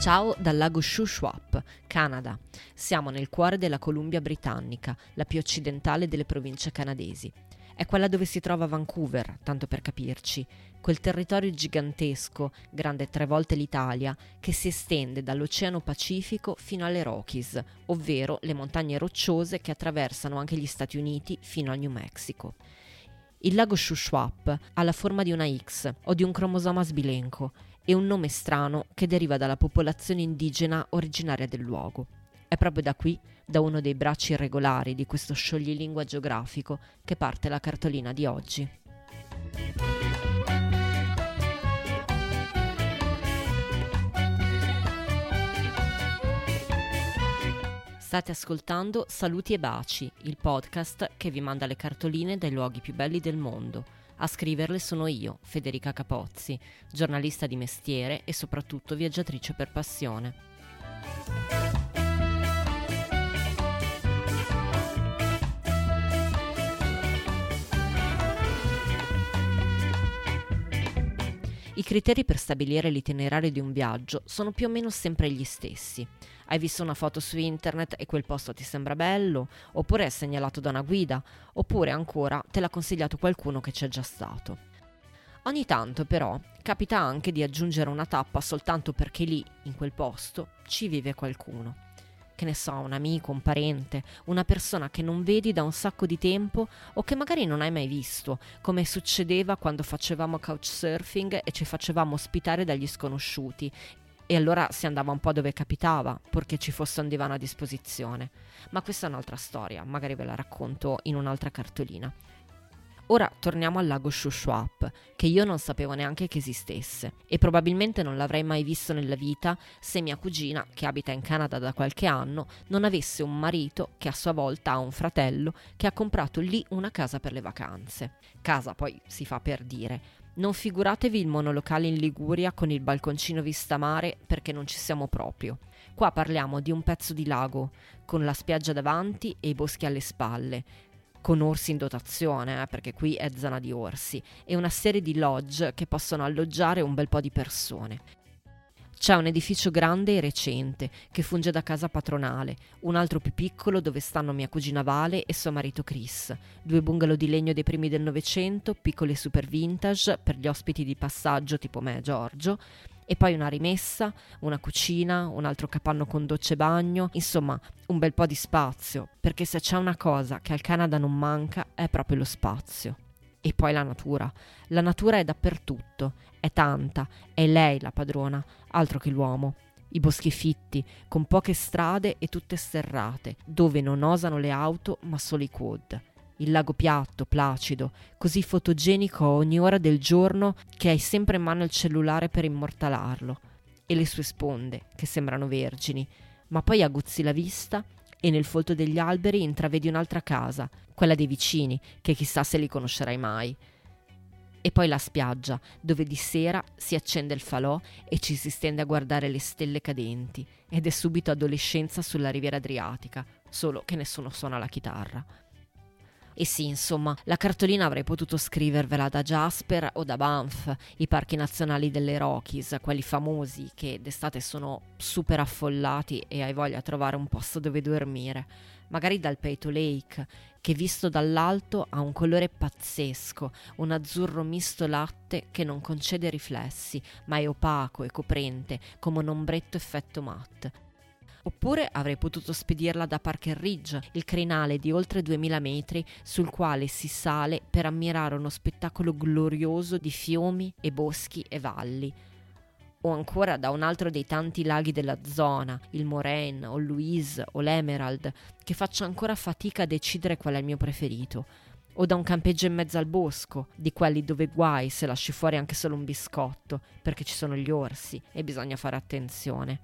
Ciao dal lago Shuswap, Canada. Siamo nel cuore della Columbia Britannica, la più occidentale delle province canadesi. È quella dove si trova Vancouver, tanto per capirci, quel territorio gigantesco, grande tre volte l'Italia, che si estende dall'Oceano Pacifico fino alle Rockies, ovvero le montagne rocciose che attraversano anche gli Stati Uniti fino al New Mexico. Il lago Shuswap ha la forma di una X o di un cromosoma sbilenco e un nome strano che deriva dalla popolazione indigena originaria del luogo. È proprio da qui, da uno dei bracci irregolari di questo scioglilingua geografico, che parte la cartolina di oggi. State ascoltando Saluti e Baci, il podcast che vi manda le cartoline dai luoghi più belli del mondo a scriverle sono io, Federica Capozzi, giornalista di mestiere e soprattutto viaggiatrice per passione. Criteri per stabilire l'itinerario di un viaggio sono più o meno sempre gli stessi hai visto una foto su internet e quel posto ti sembra bello, oppure è segnalato da una guida, oppure ancora te l'ha consigliato qualcuno che c'è già stato. Ogni tanto però capita anche di aggiungere una tappa soltanto perché lì, in quel posto, ci vive qualcuno. Che ne so, un amico, un parente, una persona che non vedi da un sacco di tempo o che magari non hai mai visto, come succedeva quando facevamo couchsurfing e ci facevamo ospitare dagli sconosciuti e allora si andava un po' dove capitava, purché ci fosse un divano a disposizione. Ma questa è un'altra storia, magari ve la racconto in un'altra cartolina. Ora torniamo al lago Shuswap, che io non sapevo neanche che esistesse e probabilmente non l'avrei mai visto nella vita se mia cugina, che abita in Canada da qualche anno, non avesse un marito che a sua volta ha un fratello che ha comprato lì una casa per le vacanze. Casa poi si fa per dire, non figuratevi il monolocale in Liguria con il balconcino vista mare perché non ci siamo proprio. Qua parliamo di un pezzo di lago, con la spiaggia davanti e i boschi alle spalle, con orsi in dotazione, eh, perché qui è zona di orsi, e una serie di lodge che possono alloggiare un bel po' di persone. C'è un edificio grande e recente che funge da casa patronale, un altro più piccolo dove stanno mia cugina Vale e suo marito Chris, due bungalow di legno dei primi del Novecento, piccoli super vintage per gli ospiti di passaggio tipo me e Giorgio, e poi una rimessa, una cucina, un altro capanno con docce e bagno, insomma un bel po' di spazio, perché se c'è una cosa che al Canada non manca è proprio lo spazio. E poi la natura. La natura è dappertutto, è tanta, è lei la padrona, altro che l'uomo. I boschi fitti, con poche strade e tutte sterrate, dove non osano le auto ma solo i quad. Il lago piatto, placido, così fotogenico a ogni ora del giorno che hai sempre in mano il cellulare per immortalarlo. E le sue sponde, che sembrano vergini, ma poi aguzzi la vista e nel folto degli alberi intravedi un'altra casa, quella dei vicini, che chissà se li conoscerai mai. E poi la spiaggia, dove di sera si accende il falò e ci si stende a guardare le stelle cadenti, ed è subito adolescenza sulla riviera adriatica, solo che nessuno suona la chitarra. E sì, insomma, la cartolina avrei potuto scrivervela da Jasper o da Banff, i parchi nazionali delle Rockies, quelli famosi che d'estate sono super affollati e hai voglia di trovare un posto dove dormire. Magari dal Peito Lake, che visto dall'alto ha un colore pazzesco, un azzurro misto latte che non concede riflessi, ma è opaco e coprente, come un ombretto effetto matte Oppure avrei potuto spedirla da Parker Ridge, il crinale di oltre 2000 metri sul quale si sale per ammirare uno spettacolo glorioso di fiumi e boschi e valli. O ancora da un altro dei tanti laghi della zona, il Moraine o Louise o l'Emerald, che faccio ancora fatica a decidere qual è il mio preferito o da un campeggio in mezzo al bosco, di quelli dove guai se lasci fuori anche solo un biscotto, perché ci sono gli orsi e bisogna fare attenzione.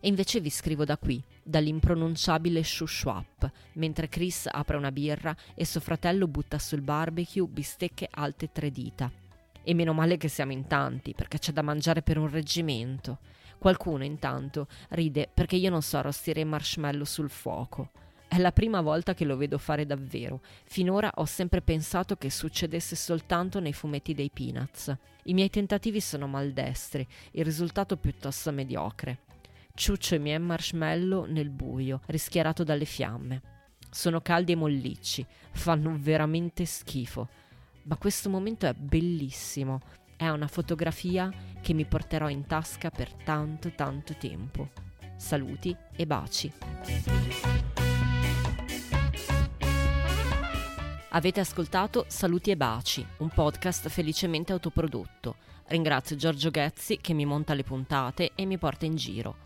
E invece vi scrivo da qui, dall'impronunciabile Shuswap, mentre Chris apre una birra e suo fratello butta sul barbecue bistecche alte tre dita. E meno male che siamo in tanti, perché c'è da mangiare per un reggimento. Qualcuno intanto ride perché io non so arrostire i marshmallow sul fuoco. È la prima volta che lo vedo fare davvero. Finora ho sempre pensato che succedesse soltanto nei fumetti dei Peanuts. I miei tentativi sono maldestri, il risultato piuttosto mediocre. Ciuccio miei marshmallow nel buio, rischiarato dalle fiamme. Sono caldi e mollicci, fanno veramente schifo. Ma questo momento è bellissimo. È una fotografia che mi porterò in tasca per tanto tanto tempo. Saluti e baci. Avete ascoltato Saluti e Baci, un podcast felicemente autoprodotto. Ringrazio Giorgio Ghezzi che mi monta le puntate e mi porta in giro.